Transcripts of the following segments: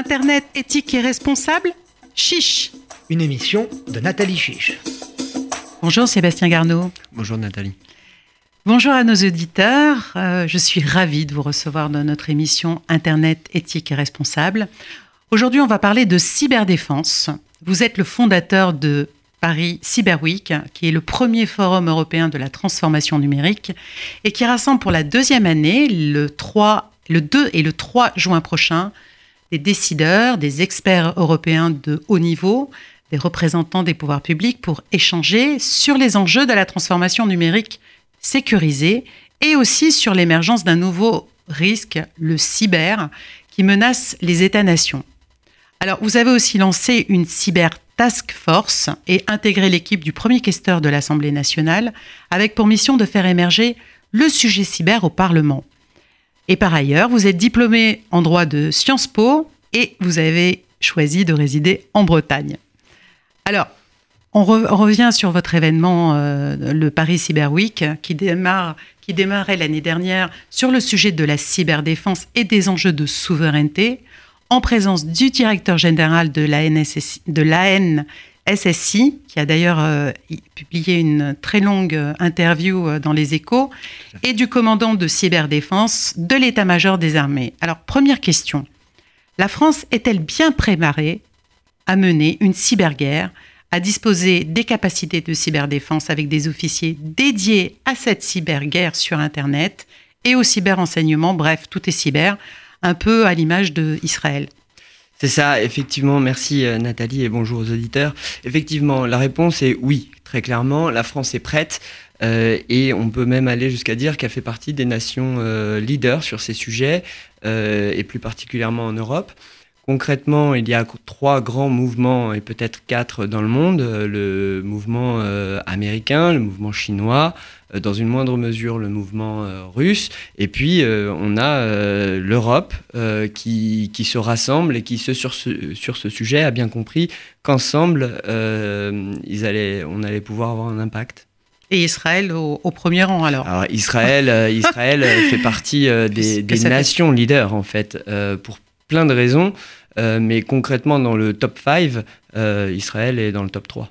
Internet éthique et responsable Chiche Une émission de Nathalie Chiche. Bonjour Sébastien Garneau. Bonjour Nathalie. Bonjour à nos auditeurs. Euh, je suis ravie de vous recevoir dans notre émission Internet éthique et responsable. Aujourd'hui, on va parler de cyberdéfense. Vous êtes le fondateur de Paris Cyber Week, qui est le premier forum européen de la transformation numérique et qui rassemble pour la deuxième année, le, 3, le 2 et le 3 juin prochain, des décideurs, des experts européens de haut niveau, des représentants des pouvoirs publics pour échanger sur les enjeux de la transformation numérique sécurisée et aussi sur l'émergence d'un nouveau risque, le cyber, qui menace les États-nations. Alors, vous avez aussi lancé une cyber task force et intégré l'équipe du premier questeur de l'Assemblée nationale avec pour mission de faire émerger le sujet cyber au Parlement. Et par ailleurs, vous êtes diplômé en droit de Sciences Po et vous avez choisi de résider en Bretagne. Alors, on, revient sur votre événement, euh, le Paris Cyber Week, qui, démarrait l'année dernière sur le sujet de la cyberdéfense et des enjeux de souveraineté en présence du directeur général de l'ANSSI, de l'ANSSI qui a d'ailleurs euh, publié une très longue euh, interview euh, dans les échos, et du commandant de cyberdéfense de l'état-major des armées. Alors, première question. La France est-elle bien préparée à mener une cyberguerre, à disposer des capacités de cyberdéfense avec des officiers dédiés à cette cyberguerre sur Internet et au cyberenseignement, bref, tout est cyber, un peu à l'image d'Israël. C'est ça, effectivement. Merci euh, Nathalie et bonjour aux auditeurs. Effectivement, la réponse est oui, très clairement. La France est prête euh, et on peut même aller jusqu'à dire qu'elle fait partie des nations euh, leaders sur ces sujets et plus particulièrement en Europe. Concrètement, il y a trois grands mouvements et peut-être quatre dans le monde. Le mouvement américain, le mouvement chinois, dans une moindre mesure le mouvement euh, russe. Et puis on a l'Europe qui, qui, se rassemble et qui, se, sur, ce, sur ce sujet, a bien compris qu'ensemble, ils allaient, on allait pouvoir avoir un impact. Et Israël au, premier rang alors. Alors Israël, Israël fait partie des, des nations leaders en fait pour plein de raisons. Euh, mais concrètement, dans le top 5, euh, Israël est dans le top 3.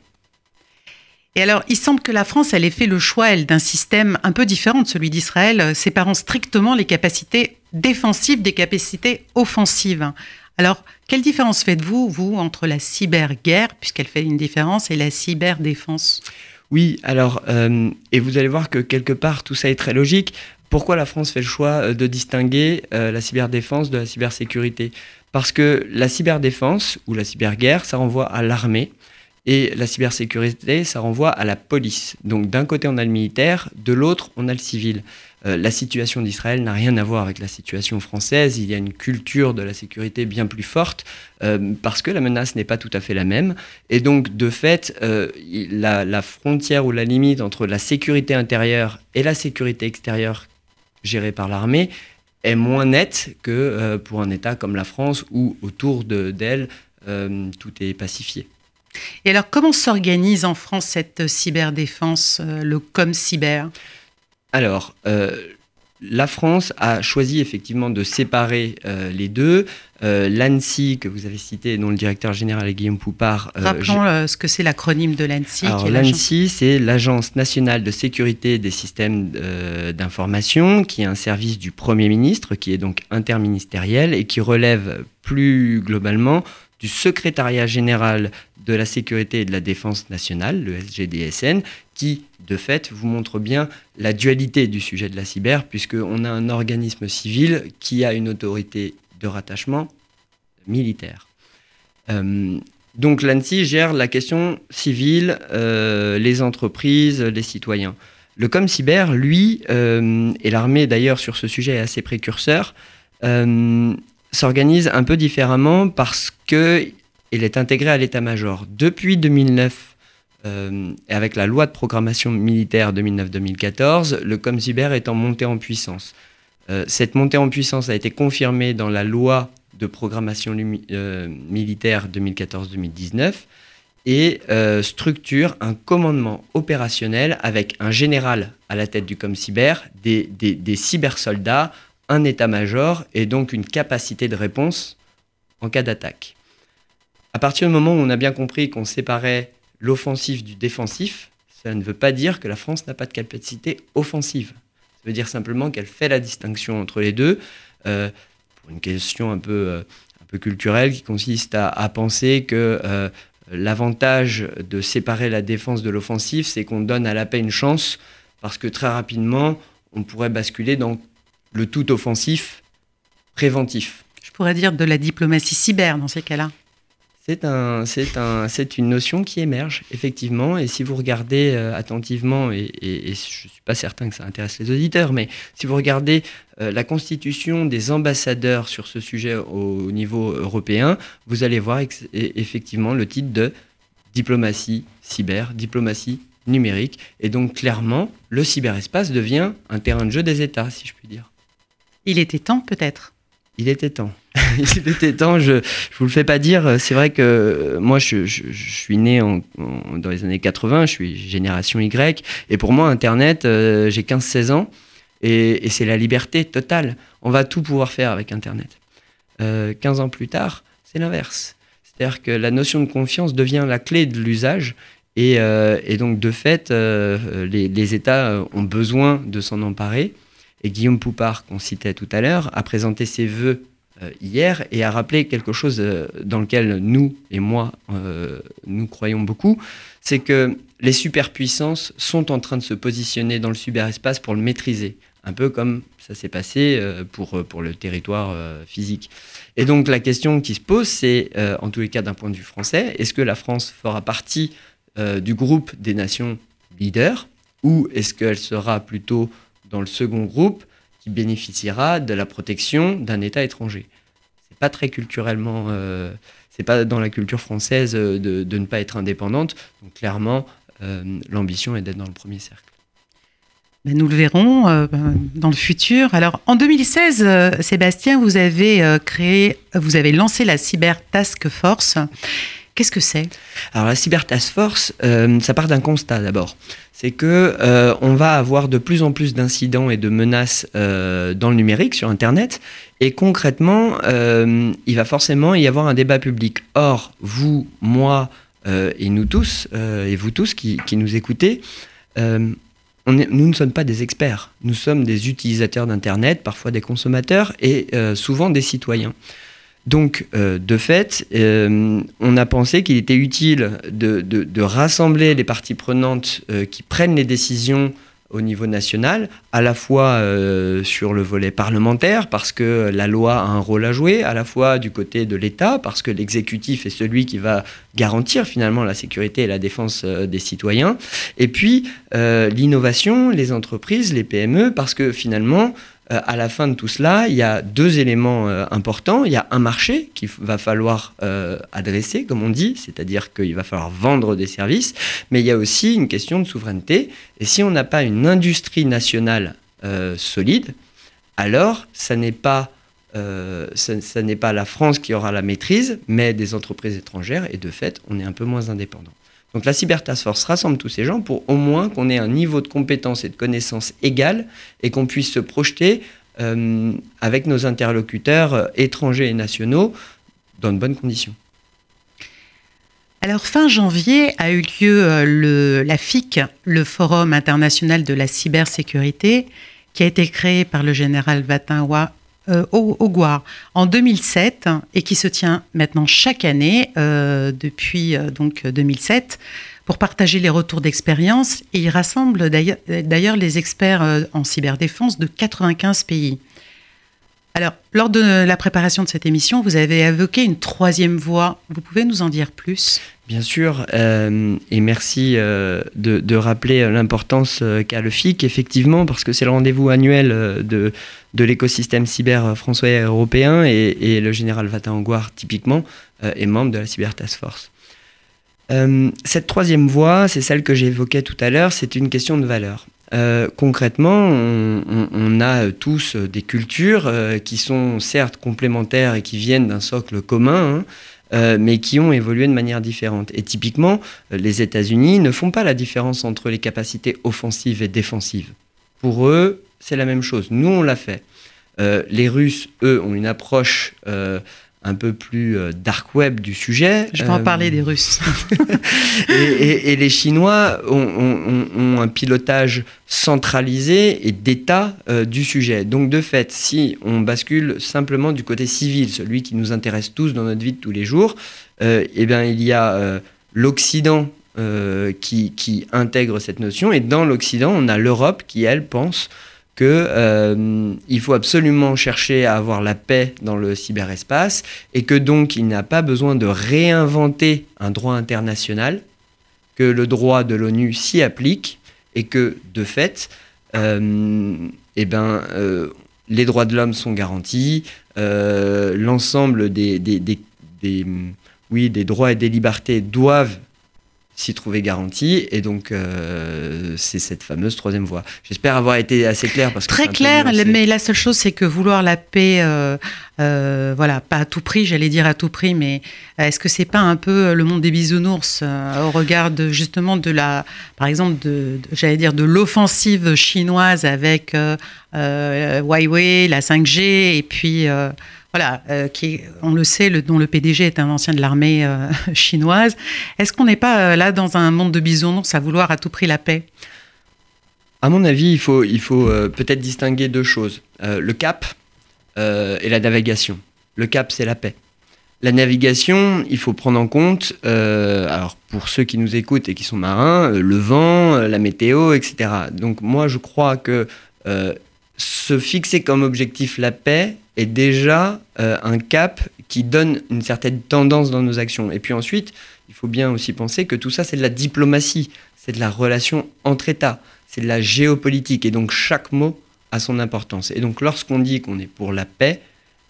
Et alors, il semble que la France, elle ait fait le choix, d'un système un peu différent de celui d'Israël, euh, séparant strictement les capacités défensives des capacités offensives. Alors, quelle différence faites-vous, vous, entre la cyberguerre, puisqu'elle fait une différence, et la cyberdéfense? Oui, alors, et vous allez voir que quelque part, tout ça est très logique. Pourquoi la France fait le choix de distinguer la cyberdéfense de la cybersécurité? Parce que la cyberdéfense ou la cyberguerre, ça renvoie à l'armée. Et la cybersécurité, ça renvoie à la police. Donc d'un côté, on a le militaire, de l'autre, on a le civil. Euh, la situation d'Israël n'a rien à voir avec la situation française. Il y a une culture de la sécurité bien plus forte euh, parce que la menace n'est pas tout à fait la même. Et donc, de fait, euh, la, frontière ou la limite entre la sécurité intérieure et la sécurité extérieure gérée par l'armée est moins nette que pour un État comme la France où autour d'elle, tout est pacifié. Et alors, comment s'organise en France cette cyberdéfense, euh, le com cyber? Alors, la France a choisi effectivement de séparer les deux. Euh, L'ANSI, que vous avez cité, dont le directeur général est Guillaume Poupard. Euh, Rappelons euh, ce que c'est l'acronyme de l'ANSI. l'ANSI, c'est l'Agence nationale de sécurité des systèmes d'information, qui est un service du Premier ministre, qui est donc interministériel et qui relève plus globalement du secrétariat général de la sécurité et de la défense nationale, le SGDSN, qui, de fait, vous montre bien la dualité du sujet de la cyber, puisqu'on a un organisme civil qui a une autorité de rattachement militaire. Euh, donc l'ANSI gère la question civile, euh, les entreprises, les citoyens. Le ComCyber, lui, euh, et l'armée d'ailleurs sur ce sujet est assez précurseur, s'organise un peu différemment parce qu'il est intégré à l'état-major. Depuis 2009, et avec la loi de programmation militaire 2009-2014, le ComCyber est en montée en puissance. Euh, cette montée en puissance a été confirmée dans la loi de programmation euh, militaire 2014-2019 et euh, structure un commandement opérationnel avec un général à la tête du ComCyber, des, des cybersoldats, un état-major et donc une capacité de réponse en cas d'attaque. À partir du moment où on a bien compris qu'on séparait l'offensif du défensif, ça ne veut pas dire que la France n'a pas de capacité offensive. Ça veut dire simplement qu'elle fait la distinction entre les deux, euh, pour une question un peu, euh, un peu culturelle qui consiste à, penser que euh, l'avantage de séparer la défense de l'offensif, c'est qu'on donne à la paix une chance, parce que très rapidement, on pourrait basculer dans le tout offensif préventif. Je pourrais dire de la diplomatie cyber dans ces cas-là. C'est un, c'est un, c'est une notion qui émerge effectivement. Et si vous regardez euh, attentivement, et, je ne suis pas certain que ça intéresse les auditeurs, mais si vous regardez euh, la constitution des ambassadeurs sur ce sujet au, niveau européen, vous allez voir effectivement le titre de diplomatie cyber, diplomatie numérique. Et donc clairement, le cyberespace devient un terrain de jeu des États, si je puis dire. Il était temps peut-être. Il était temps. il était temps, je ne vous le fais pas dire. C'est vrai que euh, moi, je, suis né dans les années 80, je suis génération Y. Et pour moi, Internet, euh, j'ai 15-16 ans. Et, c'est la liberté totale. On va tout pouvoir faire avec Internet. 15 euh, ans plus tard, c'est l'inverse. C'est-à-dire que la notion de confiance devient la clé de l'usage. Et, donc, de fait, les, États ont besoin de s'en emparer. Et Guillaume Poupard, qu'on citait tout à l'heure, a présenté ses voeux euh, hier et a rappelé quelque chose euh, dans lequel nous et moi, euh, nous croyons beaucoup, c'est que les superpuissances sont en train de se positionner dans le cyberespace pour le maîtriser, un peu comme ça s'est passé pour, pour le territoire physique. Et donc la question qui se pose, c'est, en tous les cas d'un point de vue français, est-ce que la France fera partie du groupe des nations leaders ou est-ce qu'elle sera plutôt dans le second groupe qui bénéficiera de la protection d'un État étranger. C'est pas très culturellement, euh, c'est pas dans la culture française euh, de, ne pas être indépendante. Donc clairement, euh, l'ambition est d'être dans le premier cercle. Ben, nous le verrons ben, dans le futur. Alors, en 2016, Sébastien, vous avez créé, vous avez lancé la Cyber Task Force. Qu'est-ce que c'est? Alors la Cyber Task Force, ça part d'un constat d'abord c'est que euh, on va avoir de plus en plus d'incidents et de menaces euh, dans le numérique, sur Internet, et concrètement, euh, il va forcément y avoir un débat public. Or, vous, moi et nous tous, et vous tous qui, nous écoutez, nous ne sommes pas des experts, nous sommes des utilisateurs d'Internet, parfois des consommateurs et souvent des citoyens. Donc, euh, de fait, euh, on a pensé qu'il était utile de, rassembler les parties prenantes euh, qui prennent les décisions au niveau national, à la fois sur le volet parlementaire, parce que la loi a un rôle à jouer, à la fois du côté de l'État, parce que l'exécutif est celui qui va garantir finalement la sécurité et la défense des citoyens, et puis l'innovation, les entreprises, les PME, parce que finalement, euh, à la fin de tout cela, il y a deux éléments euh, importants. Il y a un marché qu'il va falloir euh, adresser, comme on dit, c'est-à-dire qu'il va falloir vendre des services, mais il y a aussi une question de souveraineté. Et si on n'a pas une industrie nationale solide, alors ça n'est pas ce n'est pas la France qui aura la maîtrise, mais des entreprises étrangères, et de fait, on est un peu moins indépendant. Donc la Cyber Task Force rassemble tous ces gens pour au moins qu'on ait un niveau de compétence et de connaissance égal et qu'on puisse se projeter euh, avec nos interlocuteurs euh, étrangers et nationaux dans de bonnes conditions. Alors fin janvier a eu lieu euh, le, la FIC, le Forum international de la cybersécurité, qui a été créé par le général Vatinwa euh, au, en 2007 et qui se tient maintenant chaque année euh, depuis euh, donc 2007 pour partager les retours d'expérience et il rassemble d'ailleurs les experts en cyberdéfense de 95 pays. Alors, lors de la préparation de cette émission, vous avez évoqué une troisième voie. Vous pouvez nous en dire plus? Bien sûr, euh, et merci euh, de, rappeler l'importance euh, qu'a le FIC, effectivement, parce que c'est le rendez-vous annuel de, l'écosystème cyber français et européen, et, le général Vatin typiquement, est membre de la Cyber Task Force. cette troisième voie, c'est celle que j'évoquais tout à l'heure, c'est une question de valeur. Concrètement, on, a tous des cultures qui sont certes complémentaires et qui viennent d'un socle commun, hein, euh, mais qui ont évolué de manière différente. Et typiquement, euh, les États-Unis ne font pas la différence entre les capacités offensives et défensives. Pour eux, c'est la même chose. Nous, on l'a fait. Euh, les Russes, eux, ont une approche un peu plus euh, dark web du sujet. Je vais en parler des Russes. et, les Chinois ont, un pilotage centralisé et d'État du sujet. Donc de fait, si on bascule simplement du côté civil, celui qui nous intéresse tous dans notre vie de tous les jours, eh bien, il y a l'Occident qui, qui, intègre cette notion, et dans l'Occident, on a l'Europe qui, elle, pense qu'il euh, faut absolument chercher à avoir la paix dans le cyberespace et que donc il n'a pas besoin de réinventer un droit international, que le droit de l'ONU s'y applique et que de fait, euh, eh ben, euh, les droits de l'homme sont garantis, l'ensemble des, des, oui, des droits et des libertés doivent s'y trouver garantie. Et donc, euh, c'est cette fameuse troisième voie. J'espère avoir été assez clair. Parce que Très clair, mais la seule chose, c'est que vouloir la paix, euh, euh, voilà, pas à tout prix, j'allais dire à tout prix, mais est-ce que c'est pas un peu le monde des bisounours au regard de, justement de la, par exemple, de, j'allais dire de l'offensive chinoise avec Huawei, la 5G, et puis voilà, euh, qui, on le sait, dont le PDG est un ancien de l'armée euh, chinoise. Est-ce qu'on n'est pas euh, là dans un monde de bisounours à vouloir à tout prix la paix? À mon avis, il faut, il faut peut-être distinguer deux choses. le cap et la navigation. Le cap, c'est la paix. La navigation, il faut prendre en compte, alors pour ceux qui nous écoutent et qui sont marins, le vent, la météo, etc. Donc moi, je crois que se fixer comme objectif la paix est déjà euh, un cap qui donne une certaine tendance dans nos actions. Et puis ensuite, il faut bien aussi penser que tout ça, c'est de la diplomatie, c'est de la relation entre États, c'est de la géopolitique. Et donc chaque mot a son importance. Et donc lorsqu'on dit qu'on est pour la paix,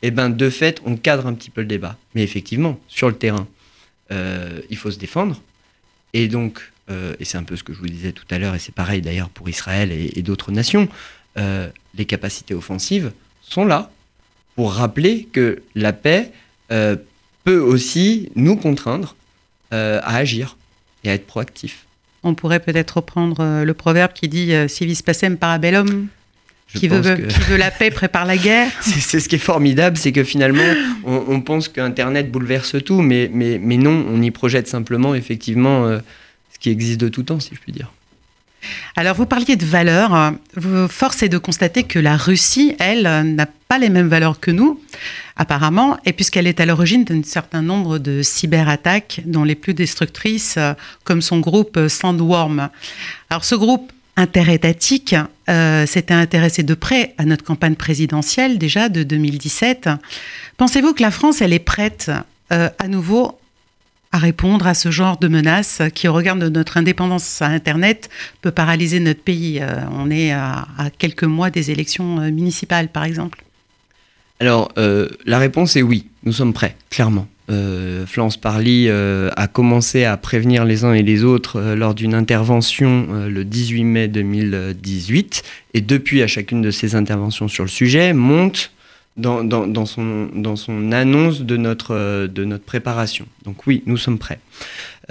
eh ben, de fait, on cadre un petit peu le débat. Mais effectivement, sur le terrain, euh, il faut se défendre. Et donc, euh, et c'est un peu ce que je vous disais tout à l'heure, et c'est pareil d'ailleurs pour Israël et, d'autres nations, les capacités offensives sont là pour rappeler que la paix euh, peut aussi nous contraindre euh, à agir et à être proactif. On pourrait peut-être reprendre euh, le proverbe qui dit Si vis pacem parabellum qui veut, qui veut, la paix prépare la guerre. C'est ce qui est formidable, c'est que finalement, on, pense qu'Internet bouleverse tout, mais, mais, mais, non, on y projette simplement effectivement ce qui existe de tout temps, si je puis dire. Alors, vous parliez de valeurs. Force est de constater que la Russie, elle, n'a pas les mêmes valeurs que nous, apparemment, et puisqu'elle est à l'origine d'un certain nombre de cyberattaques, dont les plus destructrices, comme son groupe Sandworm. Alors, ce groupe interétatique euh, s'était intéressé de près à notre campagne présidentielle, déjà de 2017. Pensez-vous que la France, elle est prête euh, à nouveau à répondre à ce genre de menaces qui, au regard de notre indépendance à Internet, peut paralyser notre pays. Euh, on est à, quelques mois des élections euh, municipales, par exemple. Alors, euh, la réponse est oui, nous sommes prêts, clairement. Florence Parly a commencé à prévenir les uns et les autres lors d'une intervention le 18 mai 2018, et depuis, à chacune de ces interventions sur le sujet, monte dans, dans, son, dans son annonce de notre, euh, de notre préparation. Donc oui, nous sommes prêts.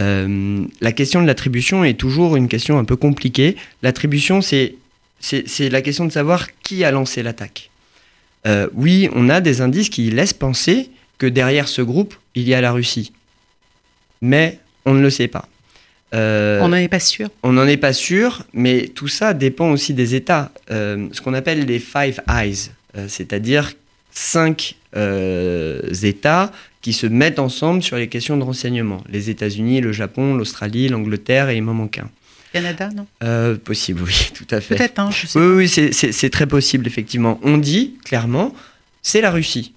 Euh, la question de l'attribution est toujours une question un peu compliquée. L'attribution, c'est, c'est, la question de savoir qui a lancé l'attaque. Euh, oui, on a des indices qui laissent penser que derrière ce groupe, il y a la Russie. Mais on ne le sait pas. on n'en est pas sûr. On n'en est pas sûr, mais tout ça dépend aussi des États. ce qu'on appelle les Five Eyes, c'est-à-dire cinq euh, États qui se mettent ensemble sur les questions de renseignement. Les États-Unis, le Japon, l'Australie, l'Angleterre et il m'en manque un. Canada, non? Euh, Possible, oui, tout à fait. Peut-être, hein, je sais Oui, oui c'est très possible, effectivement. On dit clairement, c'est la Russie.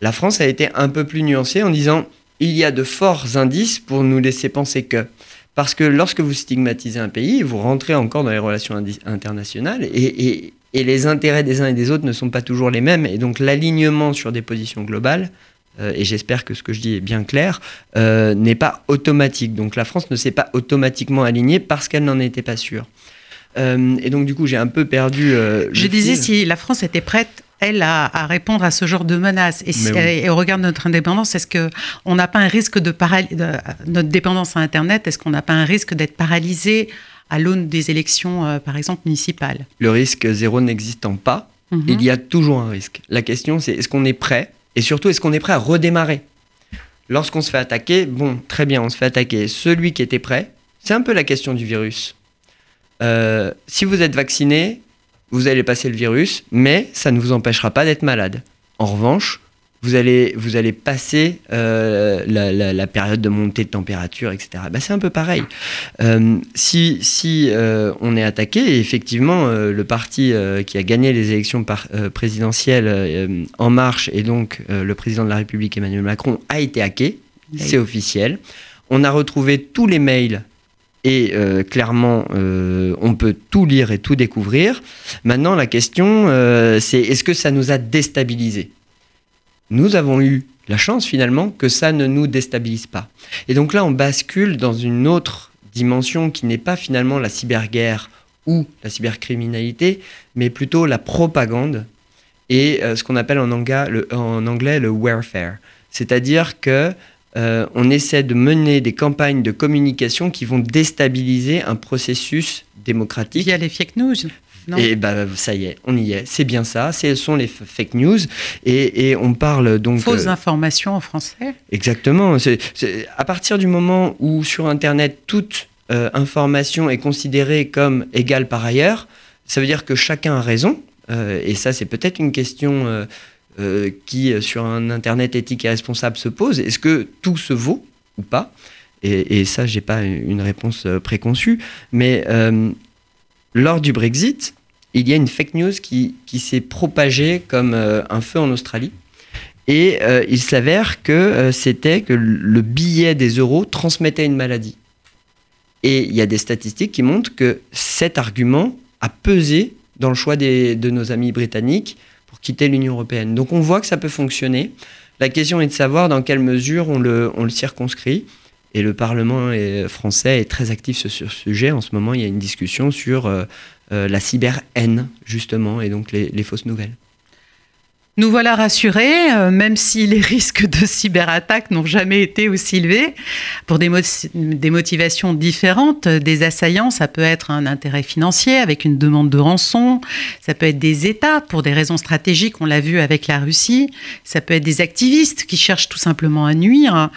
La France a été un peu plus nuancée en disant, il y a de forts indices pour nous laisser penser que. Parce que lorsque vous stigmatisez un pays, vous rentrez encore dans les relations internationales et, et les intérêts des uns et des autres ne sont pas toujours les mêmes. Et donc l'alignement sur des positions globales, euh, et j'espère que ce que je dis est bien clair, euh, n'est pas automatique. Donc la France ne s'est pas automatiquement alignée parce qu'elle n'en était pas sûre. Euh, et donc du coup, j'ai un peu perdu. je disais si la France était prête elle, à, répondre à ce genre de menaces. Et, et au regard de notre indépendance, est-ce qu'on n'a pas un risque de, de notre dépendance à Internet? Est-ce qu'on n'a pas un risque d'être paralysé à l'aune des élections, euh, par exemple, municipales Le risque zéro n'existant pas, mhm. il y a toujours un risque. La question, c'est est-ce qu'on est prêt Et surtout, est-ce qu'on est prêt à redémarrer? Lorsqu'on se fait attaquer, bon, très bien, on se fait attaquer. Celui qui était prêt, c'est un peu la question du virus. Euh, si vous êtes vacciné, vous allez passer le virus, mais ça ne vous empêchera pas d'être malade. En revanche, vous allez, vous allez passer euh, la, période de montée de température, etc. Bah, c'est un peu pareil. Euh, si si euh, on est attaqué, effectivement, le parti qui a gagné les élections présidentielles En Marche, et donc le président de la République Emmanuel Macron, a été hacké, c'est officiel. On a retrouvé tous les mails et clairement, on peut tout lire et tout découvrir. Maintenant, la question, c'est est-ce que ça nous a déstabilisés? Nous avons eu la chance finalement que ça ne nous déstabilise pas. Et donc là, on bascule dans une autre dimension qui n'est pas finalement la cyberguerre ou la cybercriminalité, mais plutôt la propagande et euh, ce qu'on appelle en anglais, le, warfare. C'est-à-dire que euh, essaie de mener des campagnes de communication qui vont déstabiliser un processus démocratique. Via les fake news et bah, ça y est, on y est. C'est bien ça. Ce sont les fake news. Et, on parle donc. Fausses euh, informations en français Exactement. À partir du moment où sur Internet, toute euh, information est considérée comme égale par ailleurs, ça veut dire que chacun a raison. Euh, et ça, c'est peut-être une question qui, sur un Internet éthique et responsable, se pose. Est-ce que tout se vaut ou pas? Et, et, ça, j'ai pas une réponse préconçue. Mais lors du Brexit, il y a une fake news qui, s'est propagée comme euh, un feu en Australie. Et euh, il s'avère que euh, c'était que le billet des euros transmettait une maladie. Et il y a des statistiques qui montrent que cet argument a pesé dans le choix de nos amis britanniques pour quitter l'Union européenne. Donc on voit que ça peut fonctionner. La question est de savoir dans quelle mesure on le, on le circonscrit. Et le Parlement français est très actif sur ce sujet. En ce moment, il y a une discussion sur la cyber-haine, justement, et donc les, fausses nouvelles. Nous voilà rassurés, euh, même si les risques de cyberattaque n'ont jamais été aussi élevés, pour des, des, motivations différentes des assaillants. Ça peut être un intérêt financier avec une demande de rançon, ça peut être des États pour des raisons stratégiques, on l'a vu avec la Russie, ça peut être des activistes qui cherchent tout simplement à nuire.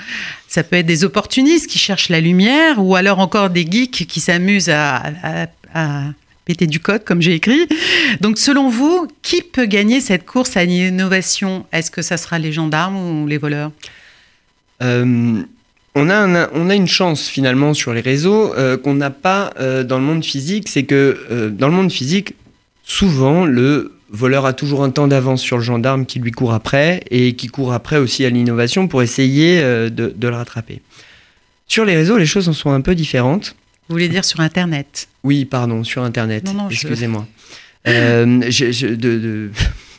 Ça peut être des opportunistes qui cherchent la lumière ou alors encore des geeks qui s'amusent à, péter du code, comme j'ai écrit. Donc, selon vous, qui peut gagner cette course à l'innovation? Est-ce que ça sera les gendarmes ou les voleurs? Euh, on, a on a une chance finalement sur les réseaux euh, qu'on n'a pas euh, dans le monde physique. C'est que dans le monde physique, souvent, le voleur a toujours un temps d'avance sur le gendarme qui lui court après et qui court après aussi à l'innovation pour essayer euh, de, le rattraper. Sur les réseaux, les choses en sont un peu différentes. Vous voulez dire sur Internet Oui, pardon, sur Internet. Excusez-moi. Euh, de,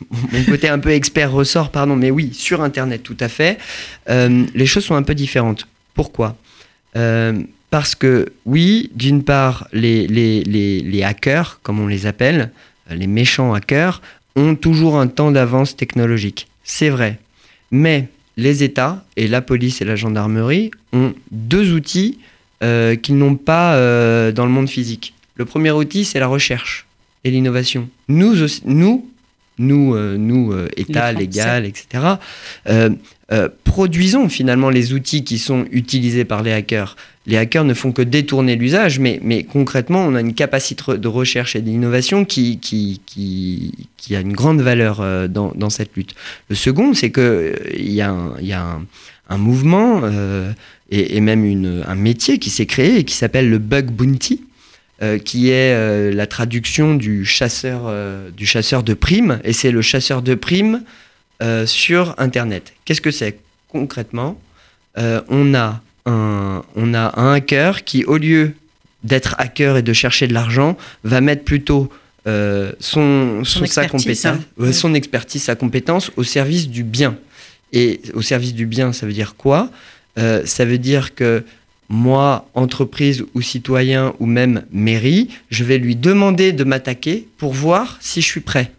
mon côté un peu expert ressort, pardon, mais oui, sur Internet, tout à fait. Euh, les choses sont un peu différentes. Pourquoi? Parce que, oui, d'une part, les, les, les, hackers, comme on les appelle, les méchants hackers, ont toujours un temps d'avance technologique. C'est vrai. Mais les États, et la police et la gendarmerie, ont deux outils euh, qu'ils n'ont pas euh, dans le monde physique. Le premier outil, c'est la recherche et l'innovation. Nous, nous, nous, euh, nous État légal, etc., produisons finalement les outils qui sont utilisés par les hackers les hackers ne font que détourner l'usage, mais, mais, concrètement, on a une capacité de recherche et d'innovation qui, qui, qui, a une grande valeur dans, dans cette lutte. Le second, c'est qu'il y a un, y a un, mouvement euh, et, même une, un métier qui s'est créé et qui s'appelle le bug bounty. qui est la traduction du chasseur, du chasseur de primes, et c'est le chasseur de primes sur Internet. Qu'est-ce que c'est Concrètement, on a on a un hacker qui, au lieu d'être hacker et de chercher de l'argent, va mettre plutôt euh, son, sa compétence, hein. son expertise, sa compétence au service du bien. Et au service du bien, ça veut dire quoi? Euh, Ça veut dire que moi, entreprise ou citoyen ou même mairie, je vais lui demander de m'attaquer pour voir si je suis prêt.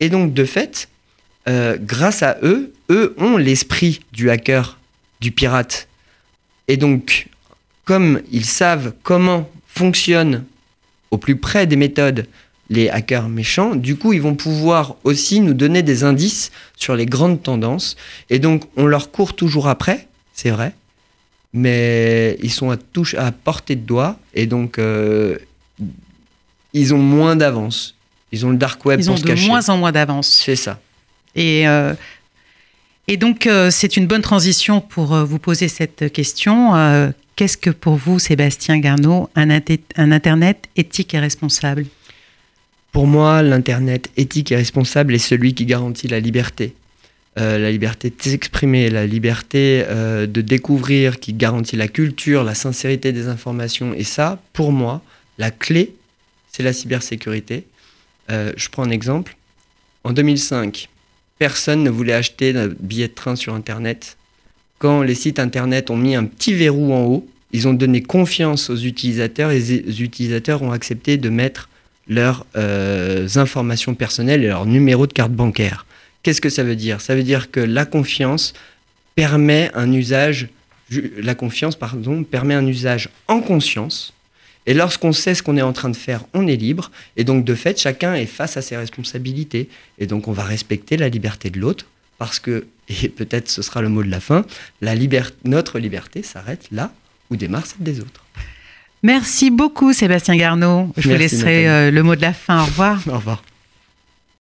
Et donc, de fait, euh, grâce à eux, eux ont l'esprit du hacker, du pirate. Et donc, comme ils savent comment fonctionne au plus près des méthodes les hackers méchants. Du coup, ils vont pouvoir aussi nous donner des indices sur les grandes tendances. Et donc, on leur court toujours après, c'est vrai, mais ils sont à, touche, à portée de doigt. Et donc, euh, ils ont moins d'avance. Ils ont le dark web Ils pour ont de moins en moins d'avance. C'est ça. Et, euh, et donc, euh, c'est une bonne transition pour euh, vous poser cette question. Euh, Qu'est-ce que pour vous, Sébastien Garneau, un, un Internet éthique et responsable? Pour moi, l'Internet éthique et responsable est celui qui garantit la liberté. Euh, la liberté de s'exprimer, la liberté euh, de découvrir, qui garantit la culture, la sincérité des informations. Et ça, pour moi, la clé, c'est la cybersécurité. Euh, je prends un exemple. En 2005, personne ne voulait acheter de billet de train sur Internet. Quand les sites Internet ont mis un petit verrou en haut, ils ont donné confiance aux utilisateurs et les utilisateurs ont accepté de mettre leurs informations personnelles et leur numéro de carte bancaire. Qu'est-ce que ça veut dire? Ça veut dire que la confiance permet un usage, la confiance pardon, permet un usage en conscience. Et lorsqu'on sait ce qu'on est en train de faire, on est libre. Et donc de fait, chacun est face à ses responsabilités. Et donc on va respecter la liberté de l'autre parce que, et peut-être ce sera le mot de la fin, la liber- notre liberté s'arrête là où démarre celle des autres. Merci beaucoup, Sébastien Garneau. Je vous laisserai euh, le mot de la fin. Au revoir. Au revoir.